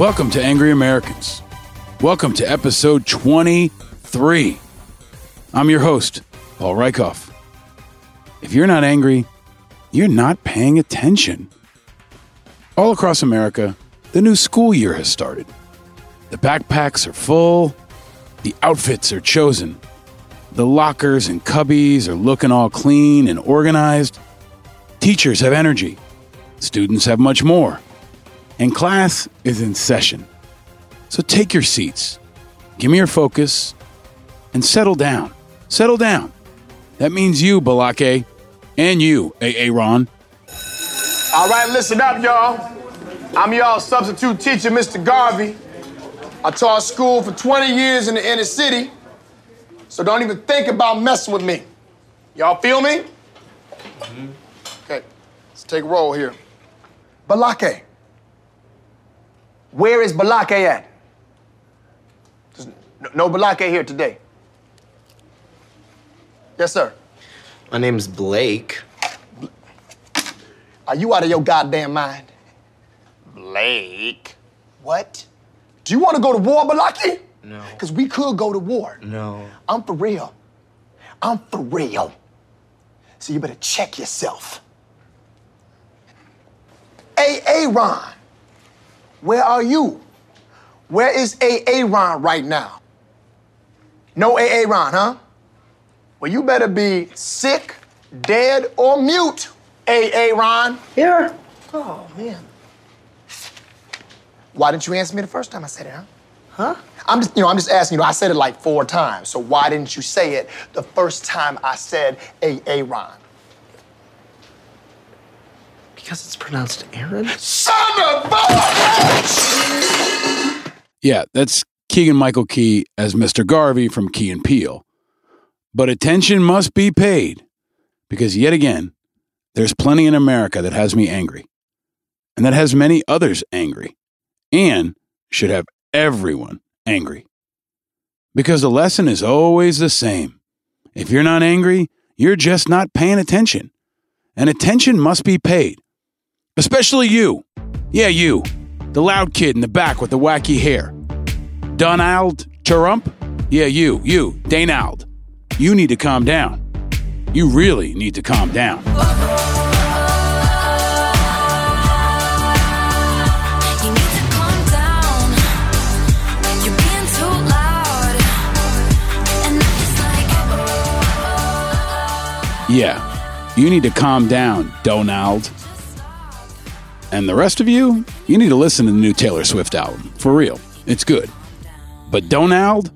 Welcome to Angry Americans. Welcome to episode 23. I'm your host, Paul Rieckhoff. If you're not angry, you're not paying attention. All across America, the new school year has started. The backpacks are full, the outfits are chosen, the lockers and cubbies are looking all clean and organized. Teachers have energy, students have much more, and class is in session. So take your seats, give me your focus, and settle down. Settle down. That means you, Balake, and you, AA Ron. All right, listen up, y'all. I'm y'all substitute teacher, Mr. Garvey. I taught school for 20 years in the inner city, so don't even think about messing with me. Y'all feel me? Mm-hmm. Okay, let's take a roll here. Balake. Where is Balake at? There's no- no Balake here today. Yes, sir. My name's Blake. Are you out of your goddamn mind? Blake? What? Do you want to go to war, Balaki? No. Because we could go to war. No. I'm for real. I'm for real. So you better check yourself. AA Ron, where are you? Where is AA Ron right now? No AA Ron, huh? Well, you better be sick, dead, or mute, AA Ron. Here. Oh, man. Why didn't you answer me the first time I said it, huh? Huh? I'm just, you know, I'm just asking you. Know, I said it like four times. So why didn't you say it the first time I said A Ron? Because it's pronounced Aaron? Son of a bitch! Yeah, that's Keegan Michael Key as Mr. Garvey from Key and Peele. But attention must be paid because yet again, there's plenty in America that has me angry, and that has many others angry, and should have everyone angry. Because the lesson is always the same. If you're not angry, you're just not paying attention. And attention must be paid. Especially you. Yeah, you. The loud kid in the back with the wacky hair. Donald Trump? Yeah, you, you, Danald. You need to calm down. You really need to calm down. You need to calm down. You're being too loud. And I'm like, oh. Yeah, you need to calm down, Donald. And the rest of you, you need to listen to the new Taylor Swift album. For real, it's good. But Donald,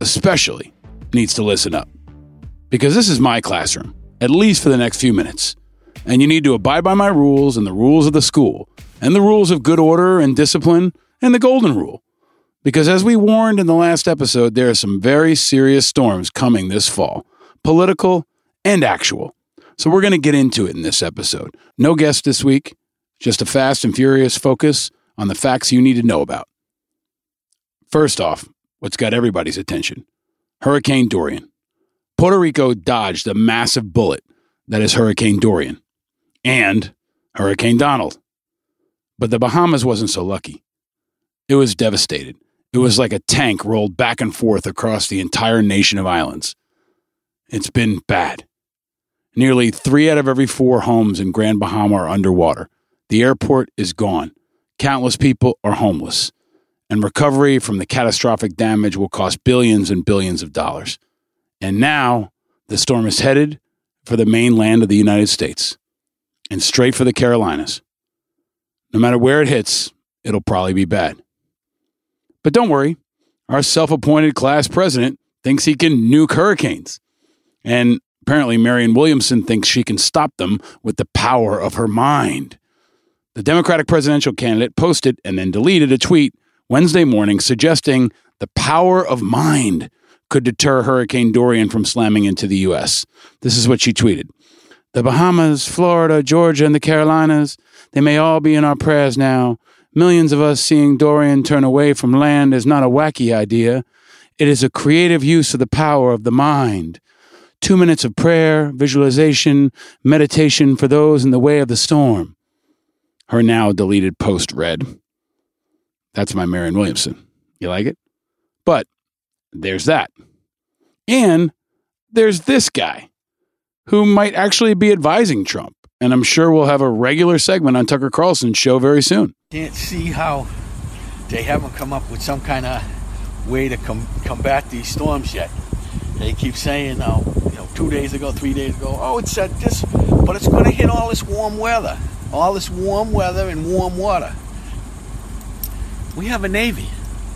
especially, needs to listen up. Because this is my classroom, at least for the next few minutes. And you need to abide by my rules and the rules of the school, and the rules of good order and discipline, and the golden rule. Because as we warned in the last episode, there are some very serious storms coming this fall political and actual. So we're going to get into it in this episode. No guest this week, just a fast and furious focus on the facts you need to know about. First off, what's got everybody's attention Hurricane Dorian. Puerto Rico dodged a massive bullet that is Hurricane Dorian and Hurricane Donald. But the Bahamas wasn't so lucky. It was devastated. It was like a tank rolled back and forth across the entire nation of islands. It's been bad. Nearly three out of every four homes in Grand Bahama are underwater. The airport is gone. Countless people are homeless. And recovery from the catastrophic damage will cost billions and billions of dollars. And now the storm is headed for the mainland of the United States and straight for the Carolinas. No matter where it hits, it'll probably be bad. But don't worry, our self appointed class president thinks he can nuke hurricanes. And apparently, Marianne Williamson thinks she can stop them with the power of her mind. The Democratic presidential candidate posted and then deleted a tweet Wednesday morning suggesting the power of mind could deter Hurricane Dorian from slamming into the U.S. This is what she tweeted The Bahamas, Florida, Georgia, and the Carolinas, they may all be in our prayers now. Millions of us seeing Dorian turn away from land is not a wacky idea. It is a creative use of the power of the mind. Two minutes of prayer, visualization, meditation for those in the way of the storm. Her now deleted post read That's my Marianne Williamson. You like it? But there's that. And there's this guy who might actually be advising Trump. And I'm sure we'll have a regular segment on Tucker Carlson's show very soon. Can't see how they haven't come up with some kind of way to com- combat these storms yet. They keep saying, uh, you know, two days ago, three days ago, oh, it said this, but it's going to hit all this warm weather, all this warm weather and warm water. We have a Navy.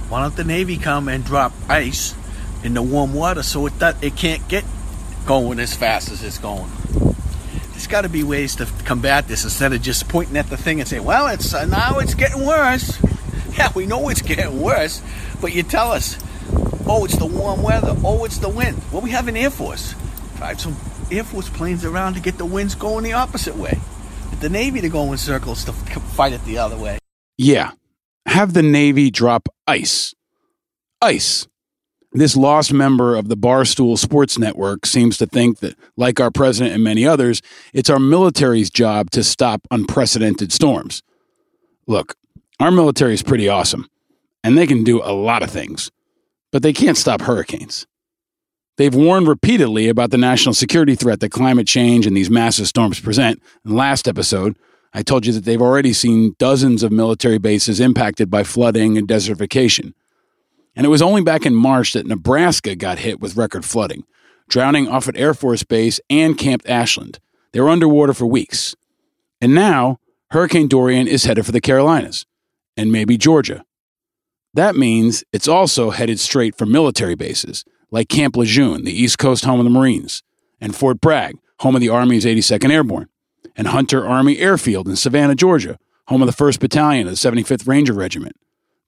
Why don't the Navy come and drop ice in the warm water so it, it can't get going as fast as it's going? There's got to be ways to combat this instead of just pointing at the thing and saying, well, it's uh, now it's getting worse. Yeah, we know it's getting worse, but you tell us, oh, it's the warm weather. Oh, it's the wind. Well, we have an Air Force. Drive some Air Force planes around to get the winds going the opposite way. The Navy to go in circles to fight it the other way. Yeah. Have the Navy drop ice. Ice. This lost member of the Barstool Sports Network seems to think that, like our president and many others, it's our military's job to stop unprecedented storms. Look, our military is pretty awesome, and they can do a lot of things, but they can't stop hurricanes. They've warned repeatedly about the national security threat that climate change and these massive storms present. In the last episode, I told you that they've already seen dozens of military bases impacted by flooding and desertification. And it was only back in March that Nebraska got hit with record flooding, drowning Offutt Air Force Base and Camp Ashland. They were underwater for weeks. And now, Hurricane Dorian is headed for the Carolinas and maybe Georgia. That means it's also headed straight for military bases like Camp Lejeune, the East Coast home of the Marines, and Fort Bragg, home of the Army's 82nd Airborne, and Hunter Army Airfield in Savannah, Georgia, home of the 1st Battalion of the 75th Ranger Regiment.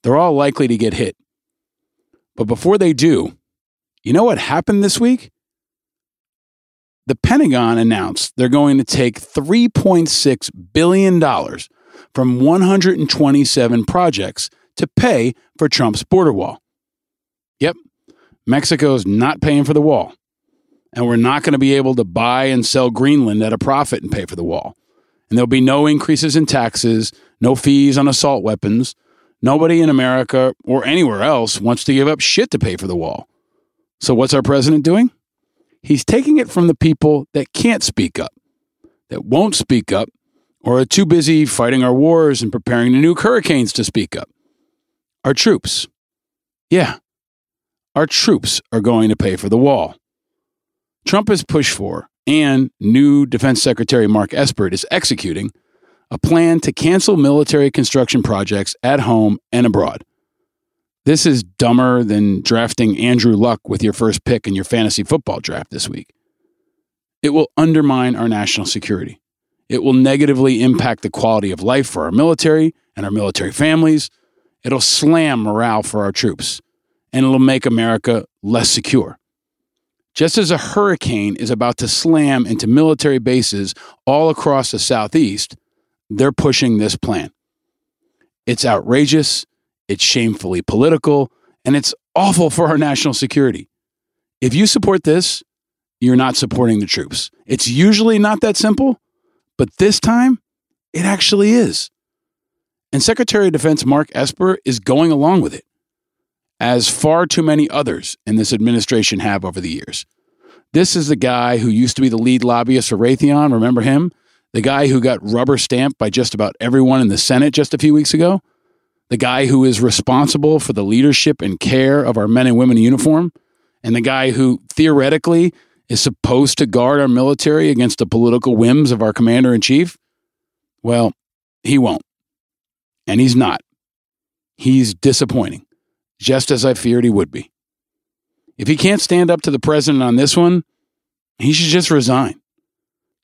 They're all likely to get hit. But before they do, you know what happened this week? The Pentagon announced they're going to take $3.6 billion from 127 projects to pay for Trump's border wall. Yep, Mexico's not paying for the wall. And we're not going to be able to buy and sell Greenland at a profit and pay for the wall. And there'll be no increases in taxes, no fees on assault weapons. Nobody in America or anywhere else wants to give up shit to pay for the wall. So, what's our president doing? He's taking it from the people that can't speak up, that won't speak up, or are too busy fighting our wars and preparing the new hurricanes to speak up. Our troops. Yeah, our troops are going to pay for the wall. Trump has pushed for, and new Defense Secretary Mark Esper is executing, a plan to cancel military construction projects at home and abroad. This is dumber than drafting Andrew Luck with your first pick in your fantasy football draft this week. It will undermine our national security. It will negatively impact the quality of life for our military and our military families. It'll slam morale for our troops, and it'll make America less secure. Just as a hurricane is about to slam into military bases all across the Southeast, they're pushing this plan. It's outrageous, it's shamefully political, and it's awful for our national security. If you support this, you're not supporting the troops. It's usually not that simple, but this time it actually is. And Secretary of Defense Mark Esper is going along with it, as far too many others in this administration have over the years. This is the guy who used to be the lead lobbyist for Raytheon. Remember him? The guy who got rubber stamped by just about everyone in the Senate just a few weeks ago? The guy who is responsible for the leadership and care of our men and women in uniform? And the guy who theoretically is supposed to guard our military against the political whims of our commander in chief? Well, he won't. And he's not. He's disappointing, just as I feared he would be. If he can't stand up to the president on this one, he should just resign.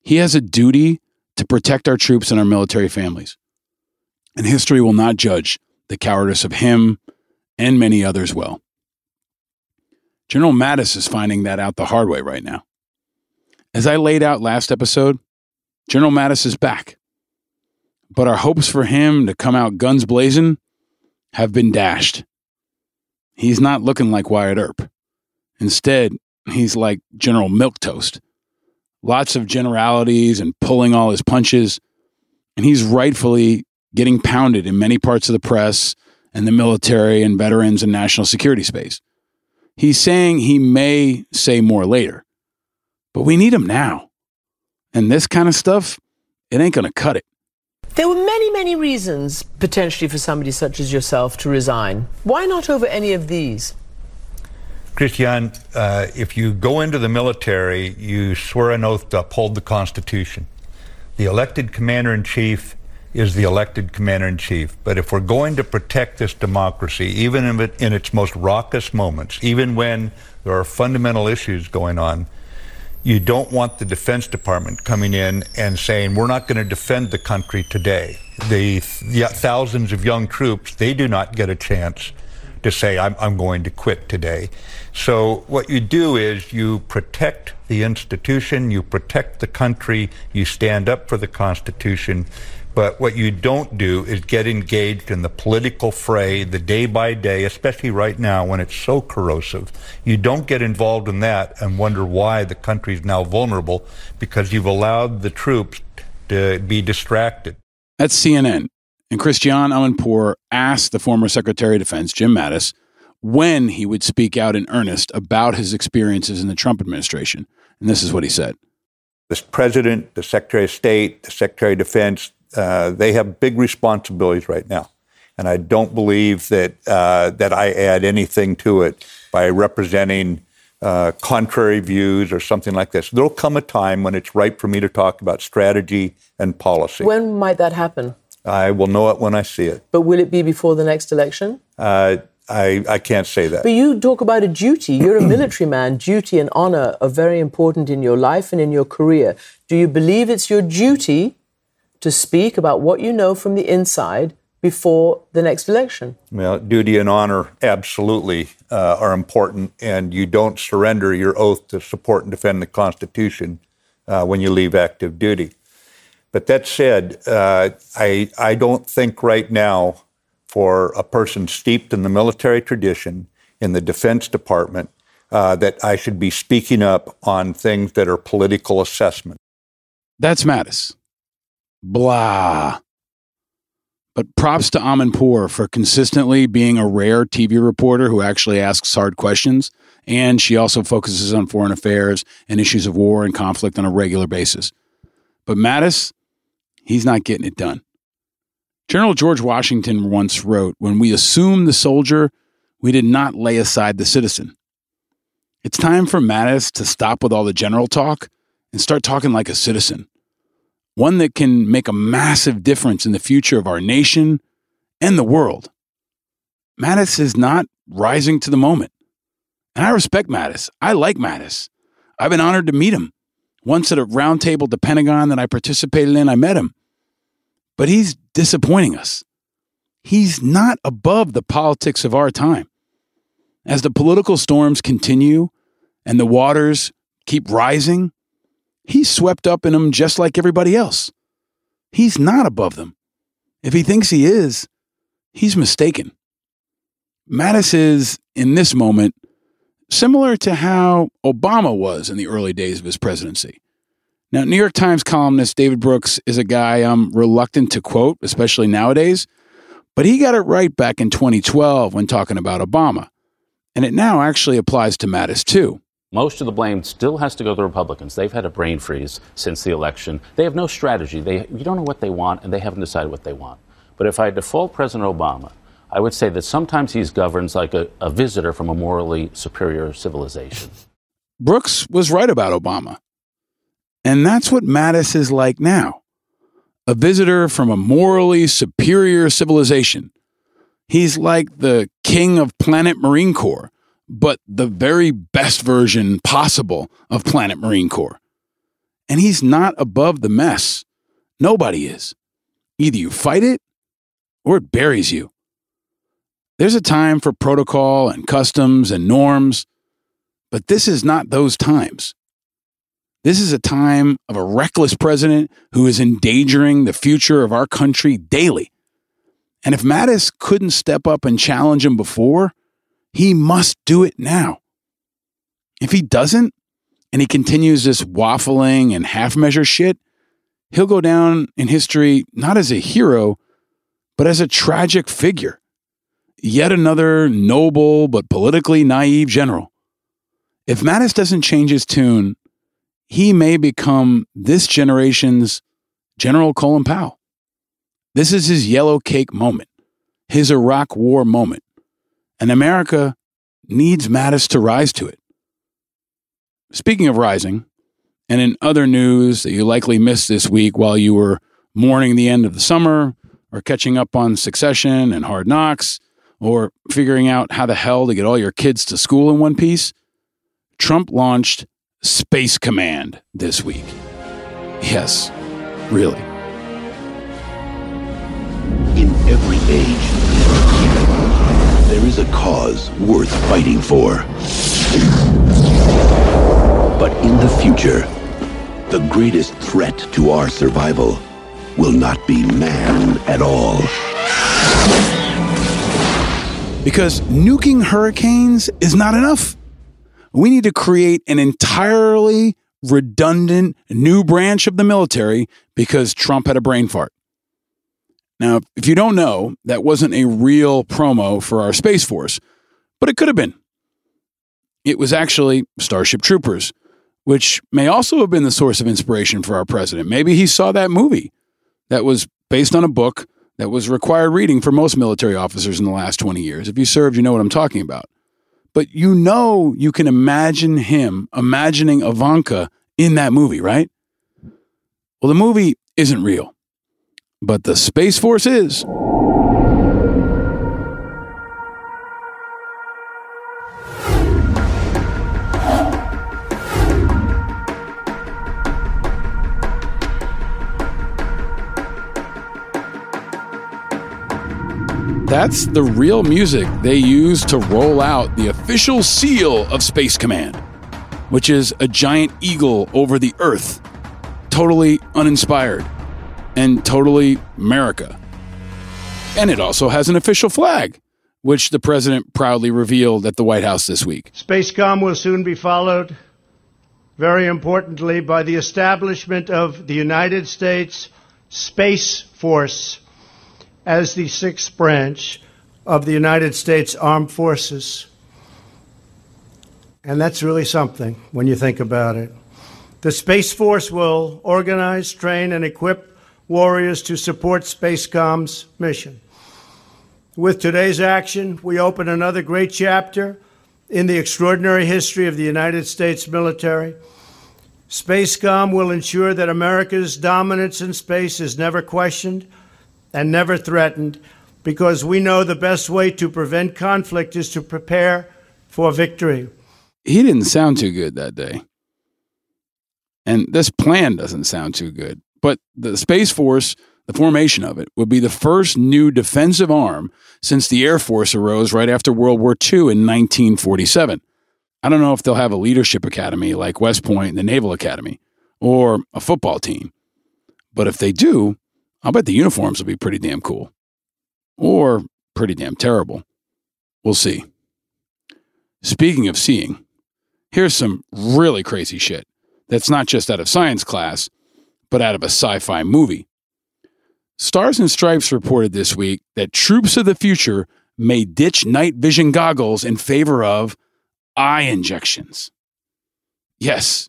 He has a duty to protect our troops and our military families. And history will not judge the cowardice of him and many others well. General Mattis is finding that out the hard way right now. As I laid out last episode, General Mattis is back. But our hopes for him to come out guns blazing have been dashed. He's not looking like Wyatt Earp. Instead, he's like General Milquetoast. Lots of generalities and pulling all his punches. And he's rightfully getting pounded in many parts of the press and the military and veterans and national security space. He's saying he may say more later, but we need him now. And this kind of stuff, it ain't going to cut it. There were many, many reasons potentially for somebody such as yourself to resign. Why not over any of these? Christiane, uh, if you go into the military, you swear an oath to uphold the Constitution. The elected commander in chief is the elected commander in chief. But if we're going to protect this democracy, even in, in its most raucous moments, even when there are fundamental issues going on, you don't want the Defense Department coming in and saying, we're not going to defend the country today. The th- thousands of young troops, they do not get a chance to say, I'm, I'm going to quit today. So what you do is you protect the institution, you protect the country, you stand up for the Constitution. But what you don't do is get engaged in the political fray, the day by day, especially right now when it's so corrosive. You don't get involved in that and wonder why the country is now vulnerable because you've allowed the troops to be distracted. That's CNN. And Christiane Amanpour asked the former Secretary of Defense, Jim Mattis, when he would speak out in earnest about his experiences in the Trump administration. And this is what he said. The President, the Secretary of State, the Secretary of Defense, uh, they have big responsibilities right now. And I don't believe that, uh, that I add anything to it by representing uh, contrary views or something like this. There'll come a time when it's right for me to talk about strategy and policy. When might that happen? I will know it when I see it. But will it be before the next election? Uh, I, I can't say that. But you talk about a duty. You're a military man. Duty and honor are very important in your life and in your career. Do you believe it's your duty to speak about what you know from the inside before the next election? Well, duty and honor absolutely uh, are important, and you don't surrender your oath to support and defend the Constitution uh, when you leave active duty. But that said, uh, I, I don't think right now for a person steeped in the military tradition, in the Defense Department, uh, that I should be speaking up on things that are political assessment. That's Mattis. Blah. But props to Amanpour for consistently being a rare TV reporter who actually asks hard questions. And she also focuses on foreign affairs and issues of war and conflict on a regular basis. But Mattis, he's not getting it done. General George Washington once wrote When we assume the soldier, we did not lay aside the citizen. It's time for Mattis to stop with all the general talk and start talking like a citizen, one that can make a massive difference in the future of our nation and the world. Mattis is not rising to the moment. And I respect Mattis. I like Mattis. I've been honored to meet him. Once at a roundtable at the Pentagon that I participated in, I met him. But he's disappointing us. He's not above the politics of our time. As the political storms continue and the waters keep rising, he's swept up in them just like everybody else. He's not above them. If he thinks he is, he's mistaken. Mattis is, in this moment, similar to how Obama was in the early days of his presidency. Now, New York Times columnist David Brooks is a guy I'm reluctant to quote, especially nowadays, but he got it right back in 2012 when talking about Obama. And it now actually applies to Mattis too. Most of the blame still has to go to the Republicans. They've had a brain freeze since the election. They have no strategy. They, you don't know what they want, and they haven't decided what they want. But if I default President Obama, I would say that sometimes he's governed like a, a visitor from a morally superior civilization. Brooks was right about Obama. And that's what Mattis is like now a visitor from a morally superior civilization. He's like the king of Planet Marine Corps, but the very best version possible of Planet Marine Corps. And he's not above the mess. Nobody is. Either you fight it or it buries you. There's a time for protocol and customs and norms, but this is not those times. This is a time of a reckless president who is endangering the future of our country daily. And if Mattis couldn't step up and challenge him before, he must do it now. If he doesn't, and he continues this waffling and half measure shit, he'll go down in history not as a hero, but as a tragic figure. yet another noble but politically naive general. If Mattis doesn't change his tune, he may become this generation's General Colin Powell. This is his yellow cake moment, his Iraq war moment. And America needs Mattis to rise to it. Speaking of rising, and in other news that you likely missed this week while you were mourning the end of the summer, or catching up on Succession and Hard Knocks, or figuring out how the hell to get all your kids to school in one piece, Trump launched Space Command this week. Yes, really. In every age, is a cause worth fighting for. But in the future, the greatest threat to our survival will not be man at all. Because nuking hurricanes is not enough. We need to create an entirely redundant new branch of the military because Trump had a brain fart. Now, if you don't know, that wasn't a real promo for our Space Force, but it could have been. It was actually Starship Troopers, which may also have been the source of inspiration for our president. Maybe he saw that movie that was based on a book that was required reading for most military officers in the last 20 years. If you served, you know what I'm talking about. But you know, you can imagine him imagining Ivanka in that movie, right? Well, the movie isn't real, but the Space Force is. That's the real music they use to roll out the official seal of Space Command, which is a giant eagle over the Earth, totally uninspired and totally America. And it also has an official flag, which the president proudly revealed at the White House this week. Spacecom will soon be followed, very importantly, by the establishment of the United States Space Force as the sixth branch of the United States Armed Forces. And that's really something when you think about it. The Space Force will organize, train, and equip warriors to support Spacecom's mission. With today's action, we open another great chapter in the extraordinary history of the United States military. Spacecom will ensure that America's dominance in space is never questioned and never threatened because we know the best way to prevent conflict is to prepare for victory. He didn't sound too good that day. And this plan doesn't sound too good. But the Space Force, the formation of it, would be the first new defensive arm since the Air Force arose right after World War II in 1947. I don't know if they'll have a leadership academy like West Point and the Naval Academy or a football team. But if they do, I'll bet the uniforms will be pretty damn cool. Or pretty damn terrible. We'll see. Speaking of seeing, here's some really crazy shit that's not just out of science class, but out of a sci fi movie. Stars and Stripes reported this week that troops of the future may ditch night vision goggles in favor of eye injections. Yes,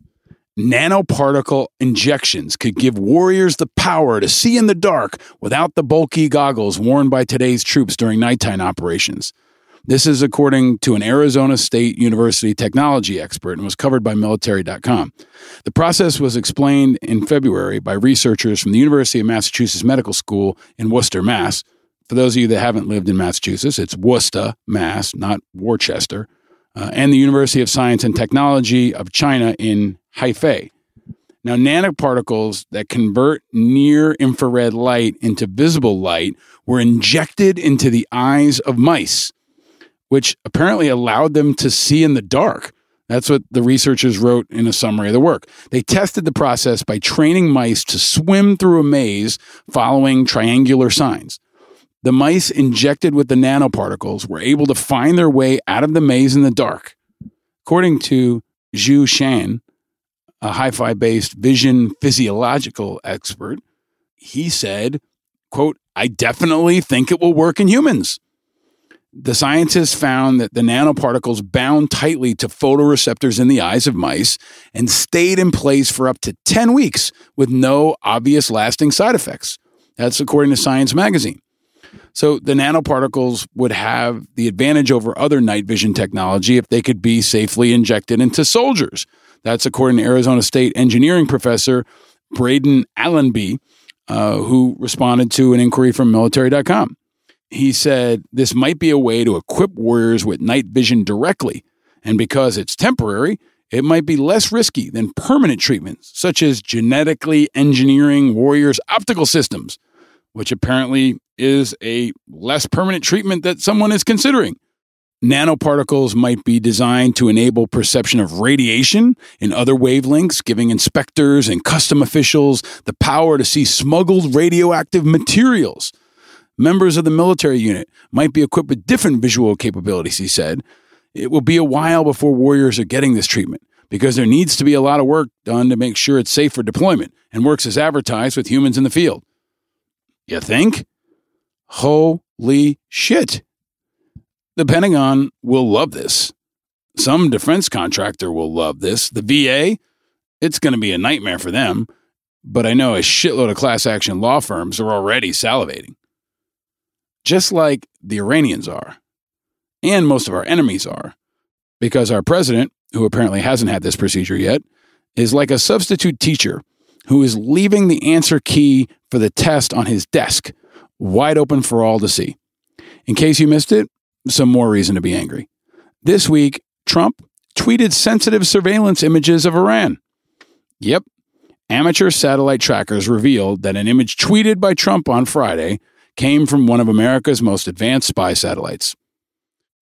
nanoparticle injections could give warriors the power to see in the dark without the bulky goggles worn by today's troops during nighttime operations. This is according to an Arizona State University technology expert and was covered by military.com. The process was explained in February by researchers from the University of Massachusetts Medical School in Worcester, Mass. For those of you that haven't lived in Massachusetts, it's Worcester, Mass, not Worcester, uh, and the University of Science and Technology of China in Hefei. Now, nanoparticles that convert near infrared light into visible light were injected into the eyes of mice, which apparently allowed them to see in the dark. That's what the researchers wrote in a summary of the work. They tested the process by training mice to swim through a maze following triangular signs. The mice injected with the nanoparticles were able to find their way out of the maze in the dark. According to Zhu Shan, a Hefei based vision physiological expert, he said, quote, I definitely think it will work in humans. The scientists found that the nanoparticles bound tightly to photoreceptors in the eyes of mice and stayed in place for up to 10 weeks with no obvious lasting side effects. That's according to Science Magazine. So the nanoparticles would have the advantage over other night vision technology if they could be safely injected into soldiers. That's according to Arizona State engineering professor Braden Allenby, uh, who responded to an inquiry from military.com. He said this might be a way to equip warriors with night vision directly. And because it's temporary, it might be less risky than permanent treatments, such as genetically engineering warriors' optical systems, which apparently is a less permanent treatment that someone is considering. Nanoparticles might be designed to enable perception of radiation in other wavelengths, giving inspectors and custom officials the power to see smuggled radioactive materials. Members of the military unit might be equipped with different visual capabilities, he said. It will be a while before warriors are getting this treatment because there needs to be a lot of work done to make sure it's safe for deployment and works as advertised with humans in the field. You think? Holy shit. The Pentagon will love this. Some defense contractor will love this. The VA, it's going to be a nightmare for them, but I know a shitload of class action law firms are already salivating. Just like the Iranians are, and most of our enemies are, because our president, who apparently hasn't had this procedure yet, is like a substitute teacher who is leaving the answer key for the test on his desk, wide open for all to see. In case you missed it, some more reason to be angry. This week, Trump tweeted sensitive surveillance images of Iran. Yep, amateur satellite trackers revealed that an image tweeted by Trump on Friday came from one of America's most advanced spy satellites.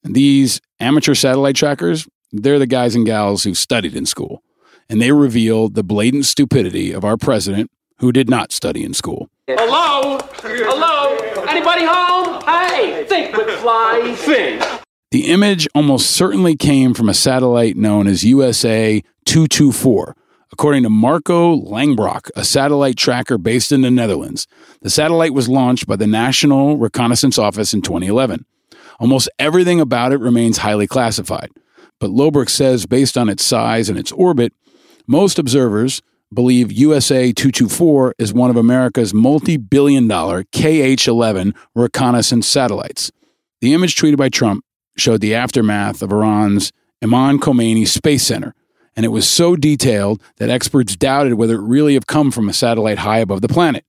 These amateur satellite trackers, they're the guys and gals who studied in school, and they reveal the blatant stupidity of our president who did not study in school. Hello? Hello? Anybody home? Hey, think McFly, think. The image almost certainly came from a satellite known as USA 224, according to Marco Langbrock, a satellite tracker based in the Netherlands. The satellite was launched by the National Reconnaissance Office in 2011. Almost everything about it remains highly classified, but Langbrock says based on its size and its orbit, most observers believe USA 224 is one of America's multi billion dollar KH 11 reconnaissance satellites. The image tweeted by Trump showed the aftermath of Iran's Imam Khomeini Space Center, and it was so detailed that experts doubted whether it really had come from a satellite high above the planet.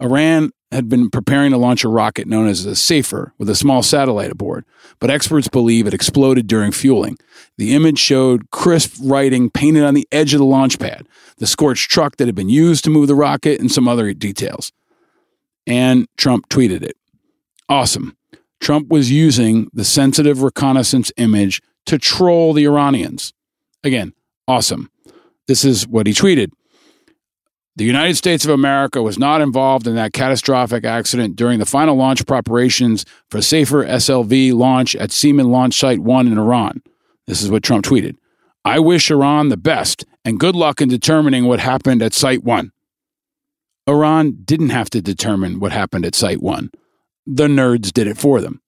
Iran had been preparing to launch a rocket known as a Safir with a small satellite aboard, but experts believe it exploded during fueling. The image showed crisp writing painted on the edge of the launch pad, the scorched truck that had been used to move the rocket, and some other details. And Trump tweeted it. Awesome. Trump was using the sensitive reconnaissance image to troll the Iranians. Again, awesome. This is what he tweeted. The United States of America was not involved in that catastrophic accident during the final launch preparations for Safir SLV launch at Semnan Launch Site 1 in Iran. This is what Trump tweeted. I wish Iran the best and good luck in determining what happened at Site 1. Iran didn't have to determine what happened at Site 1. The nerds did it for them.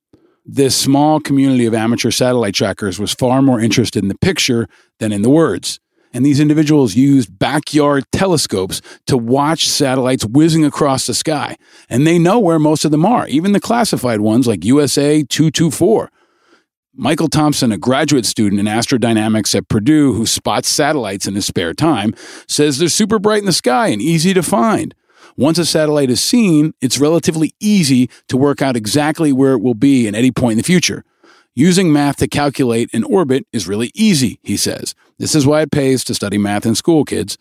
This small community of amateur satellite trackers was far more interested in the picture than in the words and these individuals used backyard telescopes to watch satellites whizzing across the sky. And they know where most of them are, even the classified ones like USA 224. Michael Thompson, a graduate student in astrodynamics at Purdue who spots satellites in his spare time, says they're super bright in the sky and easy to find. Once a satellite is seen, it's relatively easy to work out exactly where it will be at any point in the future. Using math to calculate an orbit is really easy, he says. This is why it pays to study math in school, kids.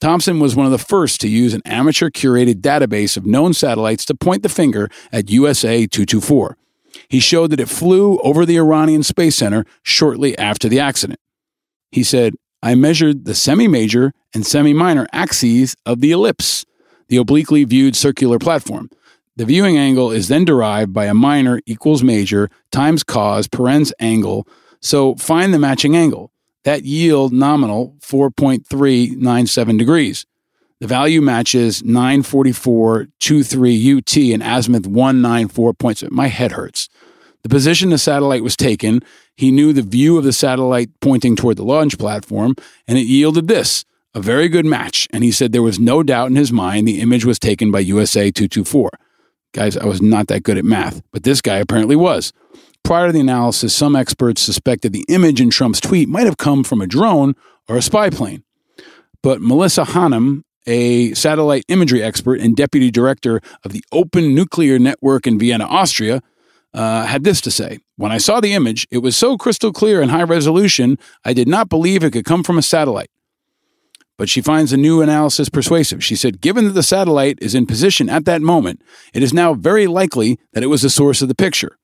Thompson was one of the first to use an amateur curated database of known satellites to point the finger at USA 224. He showed that it flew over the Iranian Space Center shortly after the accident. He said, I measured the semi major and semi minor axes of the ellipse, the obliquely viewed circular platform. The viewing angle is then derived by a minor equals major times cos parens angle. So find the matching angle. That yield nominal 4.397 degrees. The value matches 944.23 UT and azimuth 194 points. My head hurts. The position the satellite was taken, he knew the view of the satellite pointing toward the launch platform, and it yielded this a very good match. And he said there was no doubt in his mind the image was taken by USA 224. Guys, I was not that good at math, but this guy apparently was. Prior to the analysis, some experts suspected the image in Trump's tweet might have come from a drone or a spy plane. But Melissa Hanham, a satellite imagery expert and deputy director of the Open Nuclear Network in Vienna, Austria, uh, had this to say When I saw the image, it was so crystal clear and high resolution, I did not believe it could come from a satellite. But she finds the new analysis persuasive. She said, given that the satellite is in position at that moment, it is now very likely that it was the source of the picture.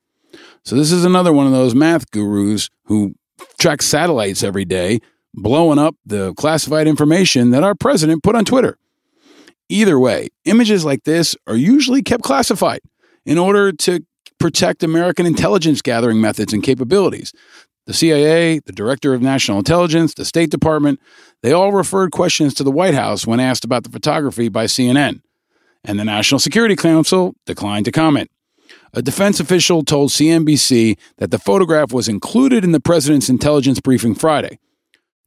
So, this is another one of those math gurus who track satellites every day, blowing up the classified information that our president put on Twitter. Either way, images like this are usually kept classified in order to protect American intelligence gathering methods and capabilities. The CIA, the Director of National Intelligence, the State Department, they all referred questions to the White House when asked about the photography by CNN. And the National Security Council declined to comment. A defense official told CNBC that the photograph was included in the president's intelligence briefing Friday.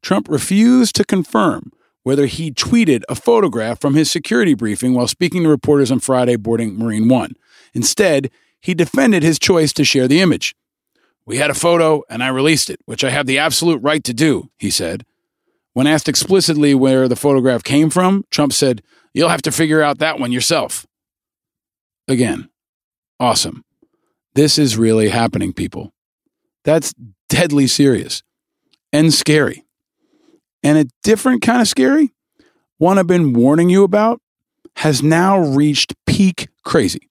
Trump refused to confirm whether he tweeted a photograph from his security briefing while speaking to reporters on Friday boarding Marine One. Instead, he defended his choice to share the image. We had a photo and I released it, which I have the absolute right to do, he said. When asked explicitly where the photograph came from, Trump said, You'll have to figure out that one yourself. Again, awesome. This is really happening, people. That's deadly serious and scary. And a different kind of scary, one I've been warning you about, has now reached peak crazy.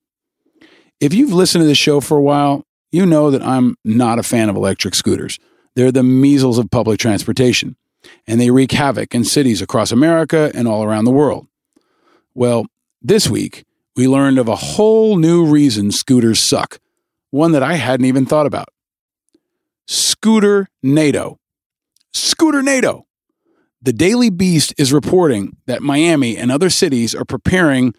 If you've listened to this show for a while, you know that I'm not a fan of electric scooters. They're the measles of public transportation, and they wreak havoc in cities across America and all around the world. Well, this week, we learned of a whole new reason scooters suck, one that I hadn't even thought about. Scooter NATO. Scooternado. The Daily Beast is reporting that Miami and other cities are preparing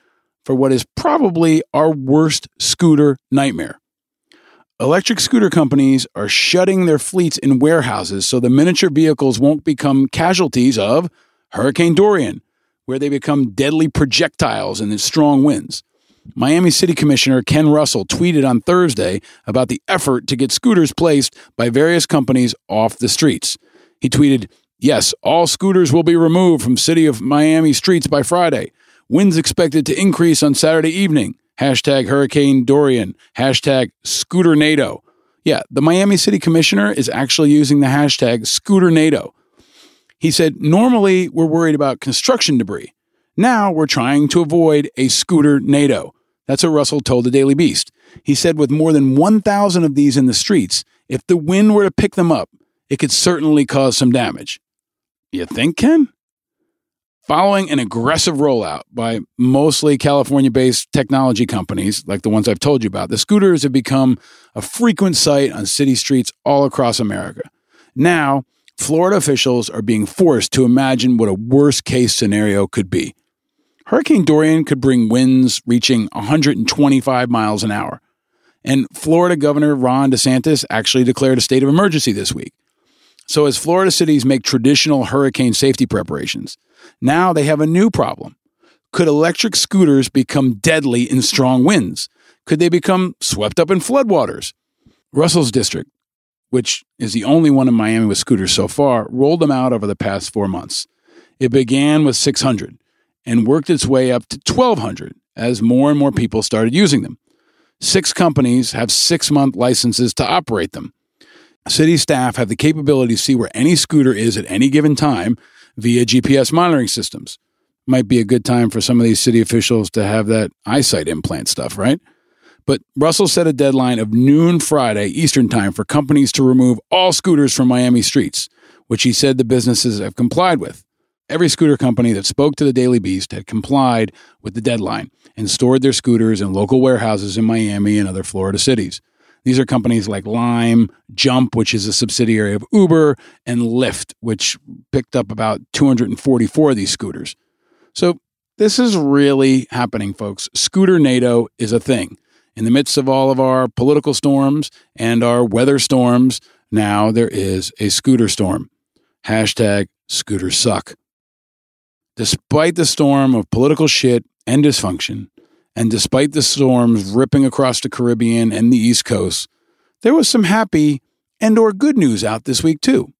for what is probably our worst scooter nightmare. Electric scooter companies are shutting their fleets in warehouses so the miniature vehicles won't become casualties of Hurricane Dorian, where they become deadly projectiles in the strong winds. Miami City Commissioner Ken Russell tweeted on Thursday about the effort to get scooters placed by various companies off the streets. He tweeted, Yes, all scooters will be removed from City of Miami streets by Friday. Winds expected to increase on Saturday evening. Hashtag Hurricane Dorian. Hashtag Scooternado. Yeah, the Miami City Commissioner is actually using the hashtag Scooternado. He said, Normally, we're worried about construction debris. Now we're trying to avoid a scooternado. That's what Russell told the Daily Beast. He said, with more than 1,000 of these in the streets, if the wind were to pick them up, it could certainly cause some damage. You think, Ken? Following an aggressive rollout by mostly California based technology companies like the ones I've told you about, the scooters have become a frequent sight on city streets all across America. Now, Florida officials are being forced to imagine what a worst case scenario could be. Hurricane Dorian could bring winds reaching 125 miles an hour. And Florida Governor Ron DeSantis actually declared a state of emergency this week. So, as Florida cities make traditional hurricane safety preparations, now they have a new problem. Could electric scooters become deadly in strong winds? Could they become swept up in floodwaters? Russell's district, which is the only one in Miami with scooters so far, rolled them out over the past four months. It began with 600 and worked its way up to 1,200 as more and more people started using them. Six companies have six month licenses to operate them. City staff have the capability to see where any scooter is at any given time via GPS monitoring systems. Might be a good time for some of these city officials to have that eyesight implant stuff, right? But Russell set a deadline of noon Friday Eastern Time for companies to remove all scooters from Miami streets, which he said the businesses have complied with. Every scooter company that spoke to the Daily Beast had complied with the deadline and stored their scooters in local warehouses in Miami and other Florida cities. These are companies like Lime, Jump, which is a subsidiary of Uber, and Lyft, which picked up about 244 of these scooters. So this is really happening, folks. Scooternado is a thing. In the midst of all of our political storms and our weather storms, now there is a scooter storm. Hashtag scooters suck. Despite the storm of political shit and dysfunction, and despite the storms ripping across the Caribbean and the East Coast, there was some happy and or good news out this week too.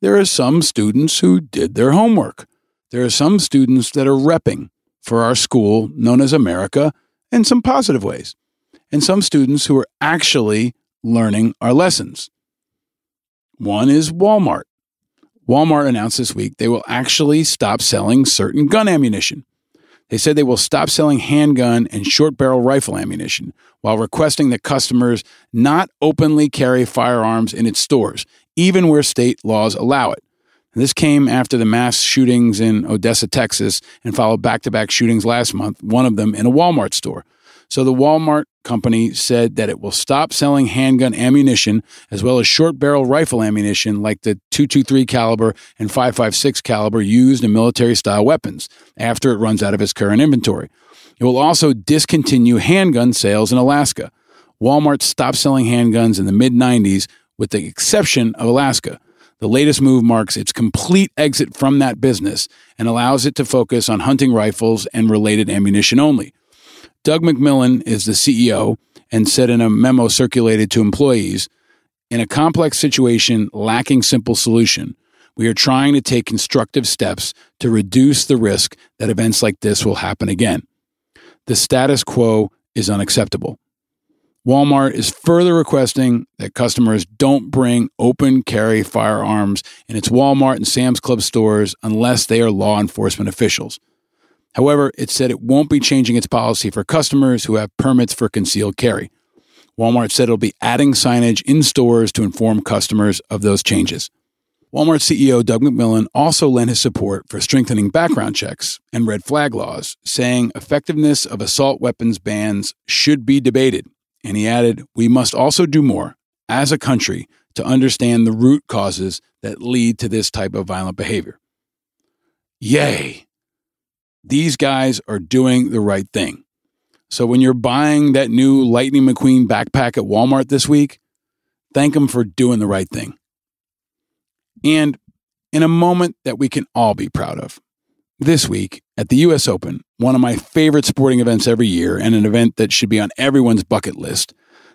There are some students who did their homework. There are some students that are repping for our school known as America in some positive ways. And some students who are actually learning our lessons. One is Walmart. Walmart announced this week they will actually stop selling certain gun ammunition. They said they will stop selling handgun and short barrel rifle ammunition while requesting that customers not openly carry firearms in its stores, even where state laws allow it. This came after the mass shootings in Odessa, Texas, and followed back to back shootings last month, one of them in a Walmart store. So the Walmart company said that it will stop selling handgun ammunition as well as short barrel rifle ammunition like the 223 caliber and 556 caliber used in military style weapons after it runs out of its current inventory. It will also discontinue handgun sales in Alaska. Walmart stopped selling handguns in the mid 90s with the exception of Alaska. The latest move marks its complete exit from that business and allows it to focus on hunting rifles and related ammunition only. Doug McMillon is the CEO and said in a memo circulated to employees In a complex situation lacking simple solution, we are trying to take constructive steps to reduce the risk that events like this will happen again. The status quo is unacceptable. Walmart is further requesting that customers don't bring open carry firearms in its Walmart and Sam's Club stores unless they are law enforcement officials. However, it said it won't be changing its policy for customers who have permits for concealed carry. Walmart said it'll be adding signage in stores to inform customers of those changes. Walmart CEO Doug McMillon also lent his support for strengthening background checks and red flag laws, saying effectiveness of assault weapons bans should be debated. And he added, We must also do more as a country to understand the root causes that lead to this type of violent behavior. Yay! These guys are doing the right thing. So when you're buying that new Lightning McQueen backpack at Walmart this week, thank them for doing the right thing. And in a moment that we can all be proud of, this week at the US Open, one of my favorite sporting events every year and an event that should be on everyone's bucket list,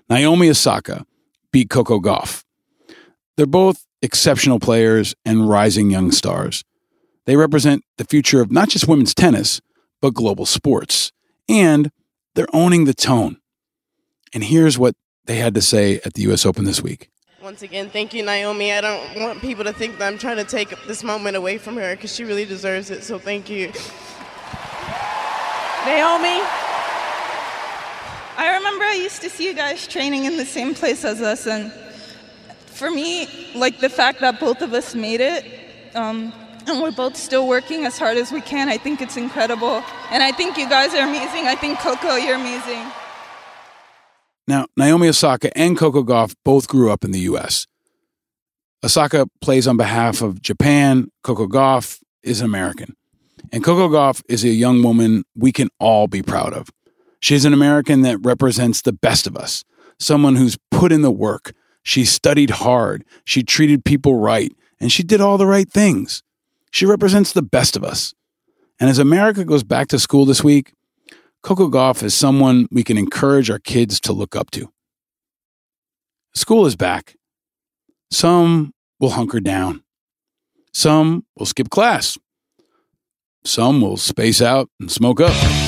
Naomi Osaka beat Coco Gauff. They're both exceptional players and rising young stars. They represent the future of not just women's tennis, but global sports. And they're owning the tone. And here's what they had to say at the US Open this week. Once again, thank you, Naomi. I don't want people to think that I'm trying to take this moment away from her because she really deserves it. So thank you. Naomi, I remember I used to see you guys training in the same place as us, and for me, like the fact that both of us made it, um, and we're both still working as hard as we can, I think it's incredible. And I think you guys are amazing. I think Coco, you're amazing. Now, Naomi Osaka and Coco Gauff both grew up in the U.S. Osaka plays on behalf of Japan. Coco Gauff is an American. And Coco Gauff is a young woman we can all be proud of. She's an American that represents the best of us, someone who's put in the work. She studied hard, she treated people right, and she did all the right things. She represents the best of us. And as America goes back to school this week, Coco Gauff is someone we can encourage our kids to look up to. School is back. Some will hunker down. Some will skip class. Some will space out and smoke up.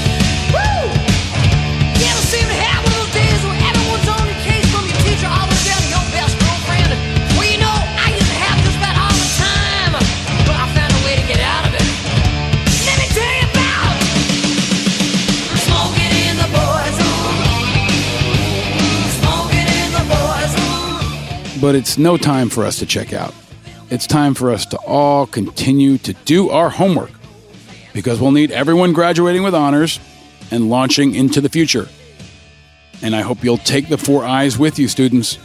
But it's no time for us to check out. It's time for us to all continue to do our homework because we'll need everyone graduating with honors and launching into the future. And I hope you'll take the four I's with you, students.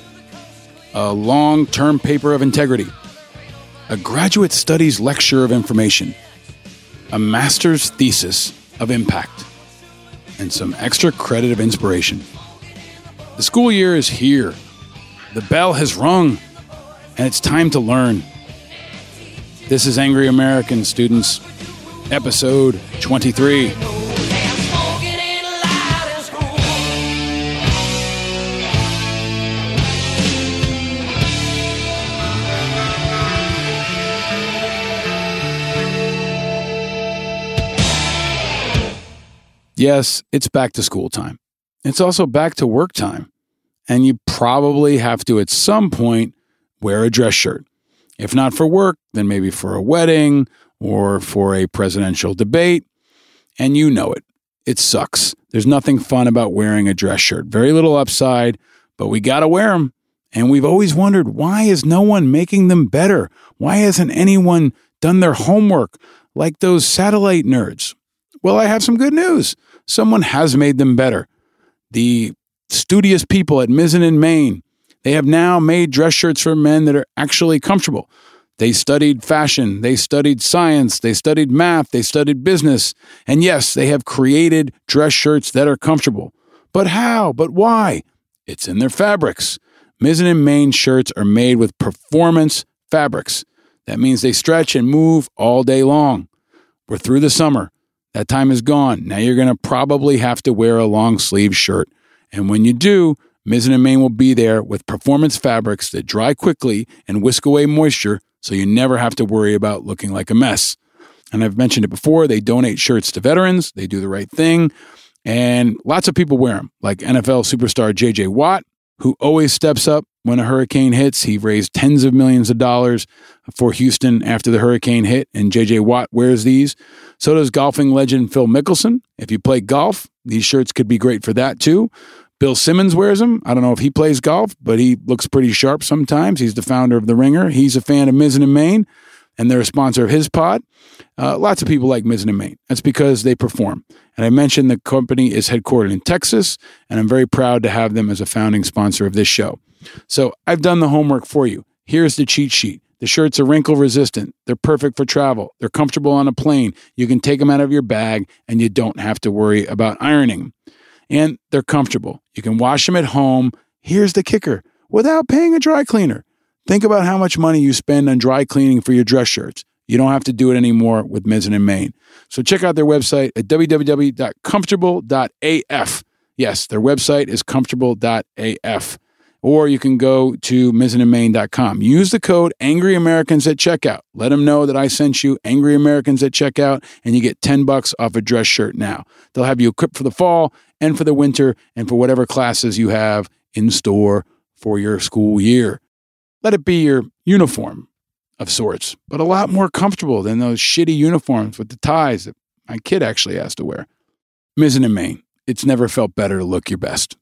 A long term paper of integrity, a graduate studies lecture of information, a master's thesis of impact, and some extra credit of inspiration. The school year is here. The bell has rung, and it's time to learn. This is Angry American Students, episode 23. Yes, it's back to school time. It's also back to work time. And you probably have to, at some point, wear a dress shirt. If not for work, then maybe for a wedding or for a presidential debate. And you know it. It sucks. There's nothing fun about wearing a dress shirt. Very little upside, but we got to wear them. And we've always wondered why is no one making them better? Why hasn't anyone done their homework like those satellite nerds? Well, I have some good news. Someone has made them better. The studious people at Mizzen in Main, they have now made dress shirts for men that are actually comfortable. They studied fashion, they studied science, they studied math, they studied business. And yes, they have created dress shirts that are comfortable. But how? But why? It's in their fabrics. Mizzen and Main shirts are made with performance fabrics. That means they stretch and move all day long. We're through the summer. That time is gone. Now you're going to probably have to wear a long sleeve shirt. And when you do, Mizzen and Main will be there with performance fabrics that dry quickly and whisk away moisture so you never have to worry about looking like a mess. And I've mentioned it before, they donate shirts to veterans, they do the right thing, and lots of people wear them, like NFL superstar JJ Watt, who always steps up when a hurricane hits. He raised tens of millions of dollars for Houston after the hurricane hit, and JJ Watt wears these. So does golfing legend Phil Mickelson. If you play golf, these shirts could be great for that too. Bill Simmons wears them. I don't know if he plays golf, but he looks pretty sharp sometimes. He's the founder of The Ringer. He's a fan of Mizzen and Main, and they're a sponsor of his pod. Uh, lots of people like Mizzen and Main. That's because they perform. And I mentioned the company is headquartered in Texas, and I'm very proud to have them as a founding sponsor of this show. So I've done the homework for you. Here's the cheat sheet. The shirts are wrinkle resistant. They're perfect for travel. They're comfortable on a plane. You can take them out of your bag and you don't have to worry about ironing. And they're comfortable. You can wash them at home. Here's the kicker without paying a dry cleaner. Think about how much money you spend on dry cleaning for your dress shirts. You don't have to do it anymore with Mizzen and Main. So check out their website at www.comfortable.af. Yes, their website is comfortable.af or you can go to mizzenandmain.com. Use the code Angry Americans at checkout. Let them know that I sent you Angry Americans at checkout, and you get 10 bucks off a dress shirt now. They'll have you equipped for the fall and for the winter and for whatever classes you have in store for your school year. Let it be your uniform of sorts, but a lot more comfortable than those shitty uniforms with the ties that my kid actually has to wear. Mizzen and Main. It's never felt better to look your best.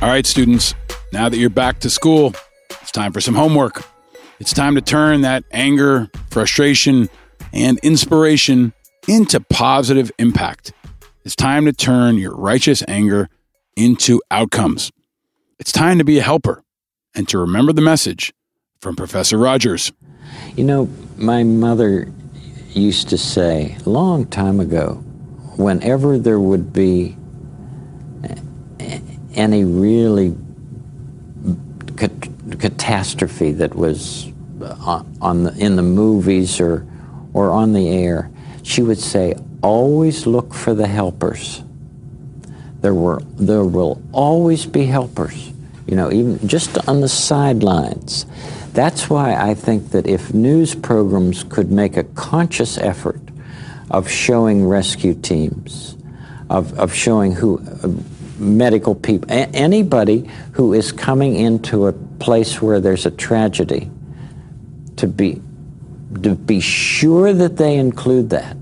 All right, students, now that you're back to school, it's time for some homework. It's time to turn that anger, frustration, and inspiration into positive impact. It's time to turn your righteous anger into outcomes. It's time to be a helper and to remember the message from Professor Rogers. You know, my mother used to say a long time ago, whenever there would be any really catastrophe that was on, on the, in the movies or or on the air, she would say, "Always look for the helpers. There were there will always be helpers. You know, even just on the sidelines." That's why I think that if news programs could make a conscious effort of showing rescue teams, of, of showing who uh, medical people, a- anybody who is coming into a place where there's a tragedy, to be to be sure that they include that.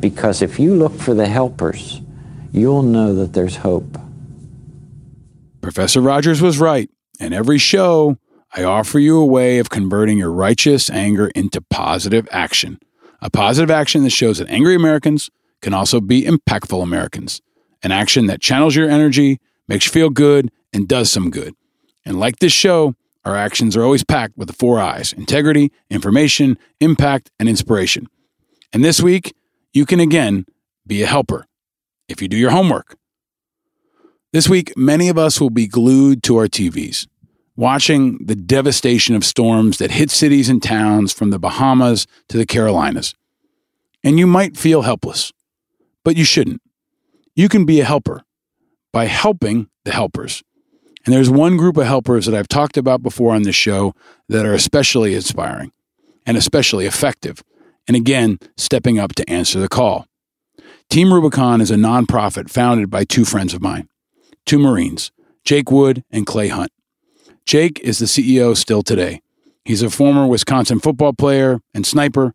Because if you look for the helpers, you'll know that there's hope. Professor Rogers was right. In every show, I offer you a way of converting your righteous anger into positive action. A positive action that shows that angry Americans can also be impactful Americans. An action that channels your energy, makes you feel good, and does some good. And like this show, our actions are always packed with the four I's integrity, information, impact, and inspiration. And this week, you can again be a helper if you do your homework. This week, many of us will be glued to our TVs, watching the devastation of storms that hit cities and towns from the Bahamas to the Carolinas. And you might feel helpless, but you shouldn't. You can be a helper by helping the helpers. And there's one group of helpers that I've talked about before on this show that are especially inspiring and especially effective. And again, stepping up to answer the call. Team Rubicon is a nonprofit founded by two friends of mine, two Marines, Jake Wood and Clay Hunt. Jake is the CEO still today. He's a former Wisconsin football player and sniper.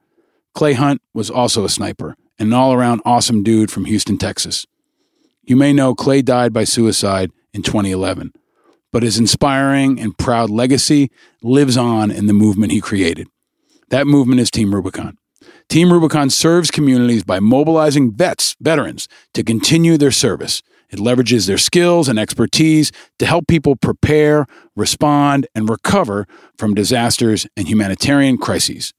Clay Hunt was also a sniper and an all around awesome dude from Houston, Texas. You may know Clay died by suicide in 2011, but his inspiring and proud legacy lives on in the movement he created. That movement is Team Rubicon. Team Rubicon serves communities by mobilizing vets, veterans, to continue their service. It leverages their skills and expertise to help people prepare, respond, and recover from disasters and humanitarian crises.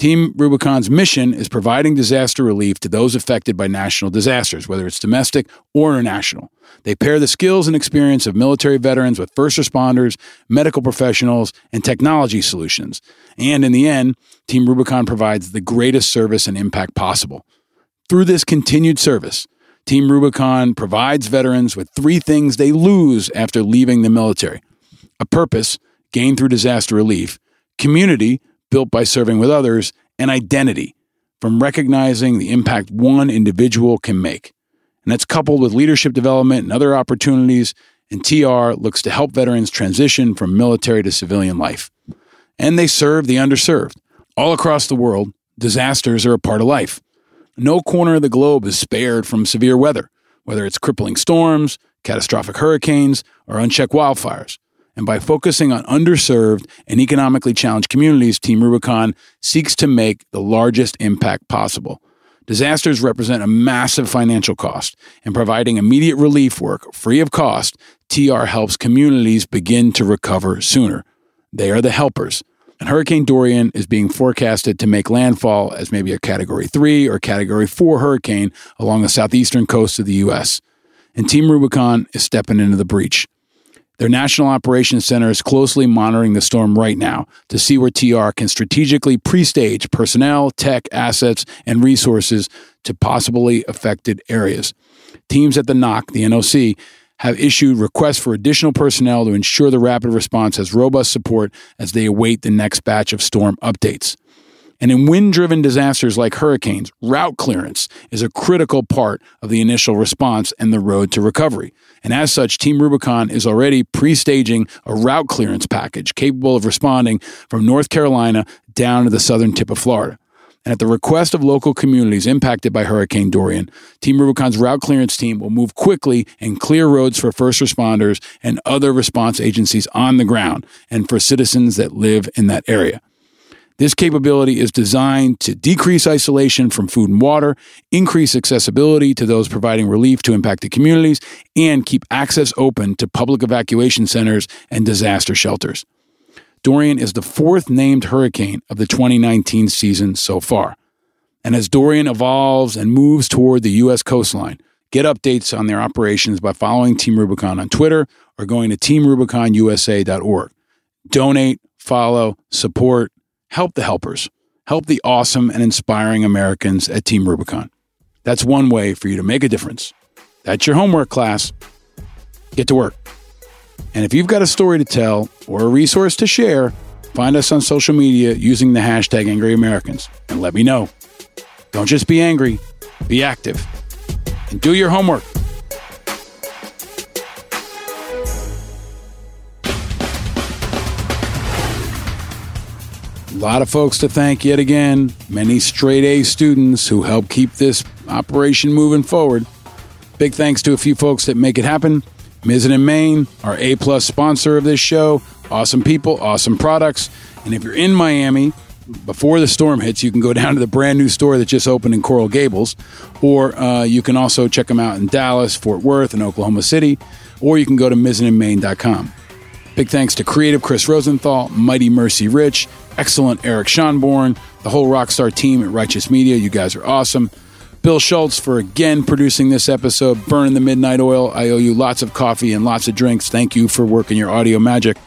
Team Rubicon's mission is providing disaster relief to those affected by national disasters, whether it's domestic or international. They pair the skills and experience of military veterans with first responders, medical professionals, and technology solutions. And in the end, Team Rubicon provides the greatest service and impact possible. Through this continued service, Team Rubicon provides veterans with three things they lose after leaving the military a purpose gained through disaster relief, community built by serving with others, and identity from recognizing the impact one individual can make. And that's coupled with leadership development and other opportunities. And TR looks to help veterans transition from military to civilian life. And they serve the underserved. All across the world, disasters are a part of life. No corner of the globe is spared from severe weather, whether it's crippling storms, catastrophic hurricanes, or unchecked wildfires. And by focusing on underserved and economically challenged communities, Team Rubicon seeks to make the largest impact possible. Disasters represent a massive financial cost, and providing immediate relief work free of cost, TR helps communities begin to recover sooner. They are the helpers. And Hurricane Dorian is being forecasted to make landfall as maybe a Category 3 or Category 4 hurricane along the southeastern coast of the U.S. And Team Rubicon is stepping into the breach. Their National Operations Center is closely monitoring the storm right now to see where TR can strategically pre stage personnel, tech, assets, and resources to possibly affected areas. Teams at the NOC, the NOC, have issued requests for additional personnel to ensure the rapid response has robust support as they await the next batch of storm updates. And in wind driven disasters like hurricanes, route clearance is a critical part of the initial response and the road to recovery. And as such, Team Rubicon is already pre staging a route clearance package capable of responding from North Carolina down to the southern tip of Florida. And at the request of local communities impacted by Hurricane Dorian, Team Rubicon's route clearance team will move quickly and clear roads for first responders and other response agencies on the ground and for citizens that live in that area. This capability is designed to decrease isolation from food and water, increase accessibility to those providing relief to impacted communities, and keep access open to public evacuation centers and disaster shelters. Dorian is the fourth named hurricane of the 2019 season so far. And as Dorian evolves and moves toward the U.S. coastline, get updates on their operations by following Team Rubicon on Twitter or going to teamrubiconusa.org. Donate, follow, support, help the helpers, help the awesome and inspiring Americans at Team Rubicon. That's one way for you to make a difference. That's your homework class. Get to work. And if you've got a story to tell or a resource to share, find us on social media using the hashtag Angry Americans and let me know. Don't just be angry, be active. And do your homework. Lot of folks to thank yet again. Many straight A students who help keep this operation moving forward. Big thanks to a few folks that make it happen. Mizzen and Main, our A plus sponsor of this show. Awesome people, awesome products. And if you're in Miami, before the storm hits, you can go down to the brand new store that just opened in Coral Gables, or uh, you can also check them out in Dallas, Fort Worth, and Oklahoma City, or you can go to mizzeninmaine.com. Big thanks to creative Chris Rosenthal, Mighty Mercy Rich, excellent Eric Schonborn, the whole Rockstar team at Righteous Media. You guys are awesome. Bill Schultz for again producing this episode, Burning the Midnight Oil. I owe you lots of coffee and lots of drinks. Thank you for working your audio magic.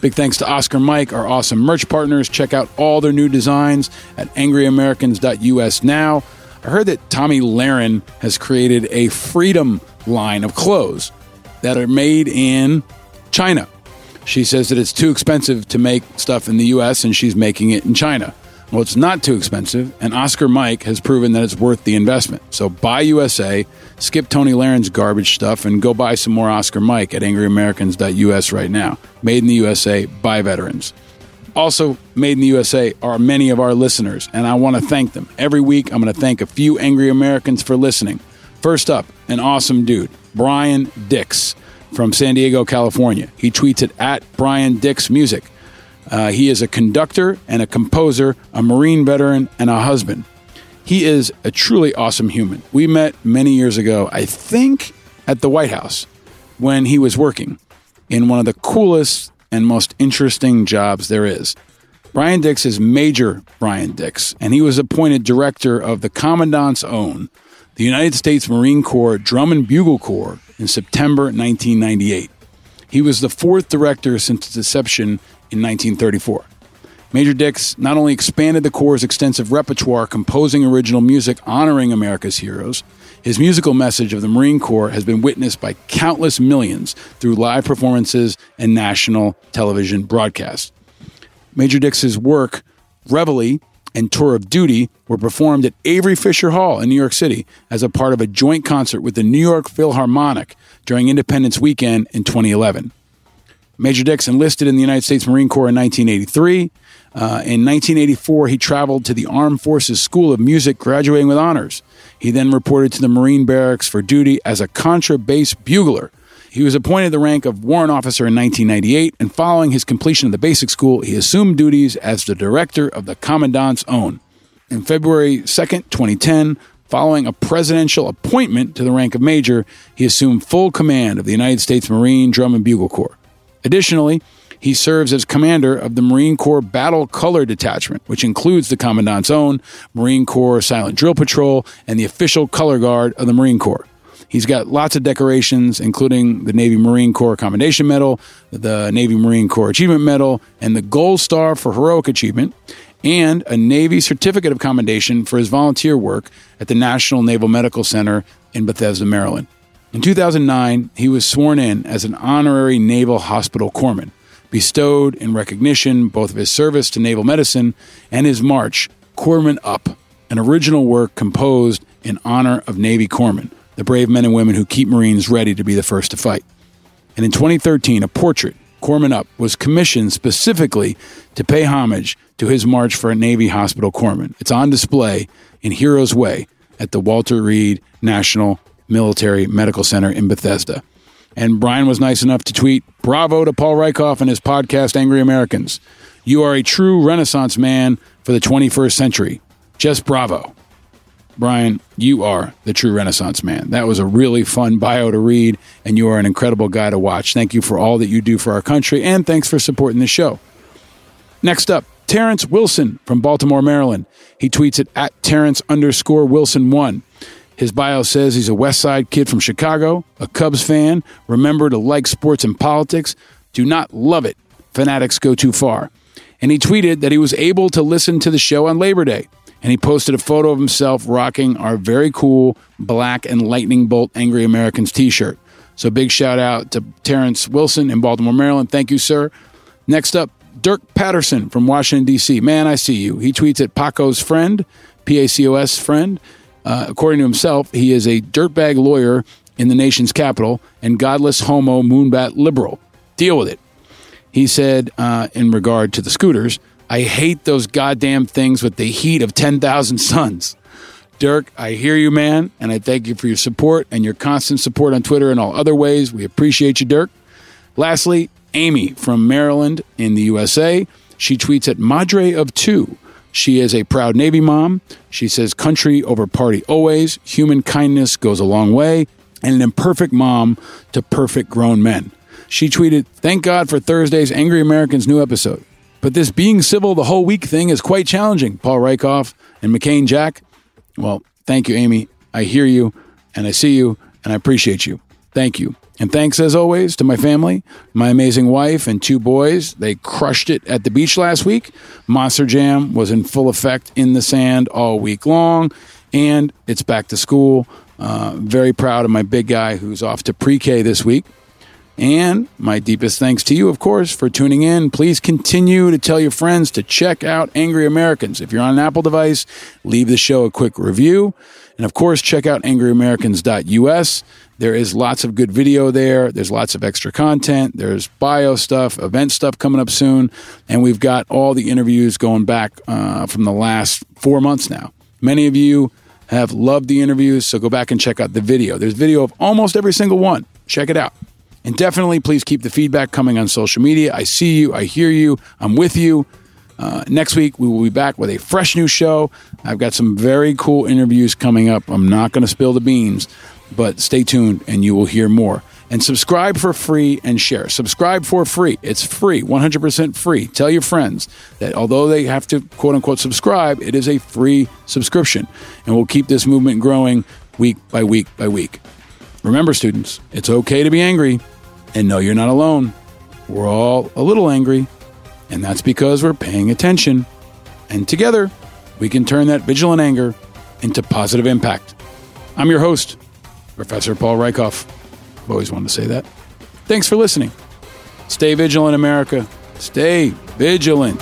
Big thanks to Oscar Mike, our awesome merch partners. Check out all their new designs at angryamericans.us now. I heard that Tomi Lahren has created a freedom line of clothes that are made in China. She says that it's too expensive to make stuff in the US and she's making it in China. Well, it's not too expensive, and Oscar Mike has proven that it's worth the investment. So buy USA, skip Tony Lahren's garbage stuff, and go buy some more Oscar Mike at angryamericans.us right now. Made in the USA by veterans. Also, made in the USA are many of our listeners, and I want to thank them. Every week, I'm going to thank a few angry Americans for listening. First up, an awesome dude, Brian Dix from San Diego, California. He tweets it at Brian Dix Music. Uh, he is a conductor and a composer, a Marine veteran, and a husband. He is a truly awesome human. We met many years ago, I think, at the White House when he was working in one of the coolest and most interesting jobs there is. Brian Dix is Major Brian Dix, and he was appointed director of the Commandant's Own, the United States Marine Corps Drum and Bugle Corps, in September 1998. He was the fourth director since its inception in 1934. Major Dix not only expanded the Corps' extensive repertoire composing original music honoring America's heroes, his musical message of the Marine Corps has been witnessed by countless millions through live performances and national television broadcasts. Major Dix's work, Reveille and Tour of Duty, were performed at Avery Fisher Hall in New York City as a part of a joint concert with the New York Philharmonic during Independence Weekend in 2011. Major Dix enlisted in the United States Marine Corps in 1983. Uh, in 1984, he traveled to the Armed Forces School of Music, graduating with honors. He then reported to the Marine Barracks for duty as a contrabass bugler. He was appointed the rank of warrant officer in 1998, and following his completion of the basic school, he assumed duties as the director of the Commandant's Own. In February 2nd, 2010, following a presidential appointment to the rank of major, he assumed full command of the United States Marine Drum and Bugle Corps. Additionally, he serves as commander of the Marine Corps Battle Color Detachment, which includes the Commandant's Own, Marine Corps Silent Drill Patrol, and the official color guard of the Marine Corps. He's got lots of decorations, including the Navy Marine Corps Commendation Medal, the Navy Marine Corps Achievement Medal, and the Gold Star for Heroic Achievement, and a Navy Certificate of Commendation for his volunteer work at the National Naval Medical Center in Bethesda, Maryland. In 2009, he was sworn in as an honorary Naval Hospital Corpsman, bestowed in recognition both of his service to naval medicine and his march, Corpsman Up, an original work composed in honor of Navy corpsmen, the brave men and women who keep Marines ready to be the first to fight. And in 2013, a portrait, Corpsman Up, was commissioned specifically to pay homage to his march for a Navy hospital corpsman. It's on display in Heroes Way at the Walter Reed National Military Medical Center in Bethesda. And Brian was nice enough to tweet, Bravo to Paul Rieckhoff and his podcast, Angry Americans. You are a true Renaissance man for the 21st century. Just bravo. Brian, you are the true Renaissance man. That was a really fun bio to read, and you are an incredible guy to watch. Thank you for all that you do for our country, and thanks for supporting the show. Next up, Terrence Wilson from Baltimore, Maryland. He tweets it at Terrence underscore Wilson one. His bio says he's a West Side kid from Chicago, a Cubs fan, remember to like sports and politics, do not love it. Fanatics go too far. And he tweeted that he was able to listen to the show on Labor Day. And he posted a photo of himself rocking our very cool black and lightning bolt Angry Americans t shirt. So big shout out to Terrence Wilson in Baltimore, Maryland. Thank you, sir. Next up, Dirk Patterson from Washington, D.C. Man, I see you. He tweets at Paco's friend, P A C O S friend. Uh, according to himself, he is a dirtbag lawyer in the nation's capital and godless homo moonbat liberal. Deal with it. He said, uh, in regard to the scooters, I hate those goddamn things with the heat of 10,000 suns. Dirk, I hear you, man, and I thank you for your support and your constant support on Twitter and all other ways. We appreciate you, Dirk. Lastly, Amy from Maryland in the USA. She tweets at Madre of Two. She is a proud Navy mom. She says, country over party always. Human kindness goes a long way. And an imperfect mom to perfect grown men. She tweeted, Thank God for Thursday's Angry Americans new episode. But this being civil the whole week thing is quite challenging, Paul Rieckhoff and McCain Jack. Well, thank you, Amy. I hear you and I see you and I appreciate you. Thank you. And thanks as always to my family, my amazing wife and two boys. They crushed it at the beach last week. Monster Jam was in full effect in the sand all week long, and it's back to school. Uh, very proud of my big guy who's off to pre K this week. And my deepest thanks to you, of course, for tuning in. Please continue to tell your friends to check out Angry Americans. If you're on an Apple device, leave the show a quick review. And of course, check out angryamericans.us. There is lots of good video there. There's lots of extra content. There's bio stuff, event stuff coming up soon. And we've got all the interviews going back uh, from the last four months now. Many of you have loved the interviews, so go back and check out the video. There's video of almost every single one. Check it out. And definitely, please keep the feedback coming on social media. I see you, I hear you, I'm with you. Uh, next week, we will be back with a fresh new show. I've got some very cool interviews coming up. I'm not going to spill the beans, but stay tuned and you will hear more. And subscribe for free and share. Subscribe for free. It's free, 100% free. Tell your friends that although they have to quote unquote subscribe, it is a free subscription. And we'll keep this movement growing week by week by week. Remember, students, it's okay to be angry. And no, you're not alone. We're all a little angry. And that's because we're paying attention. And together, we can turn that vigilant anger into positive impact. I'm your host, Professor Paul Rieckhoff. I've always wanted to say that. Thanks for listening. Stay vigilant, America. Stay vigilant.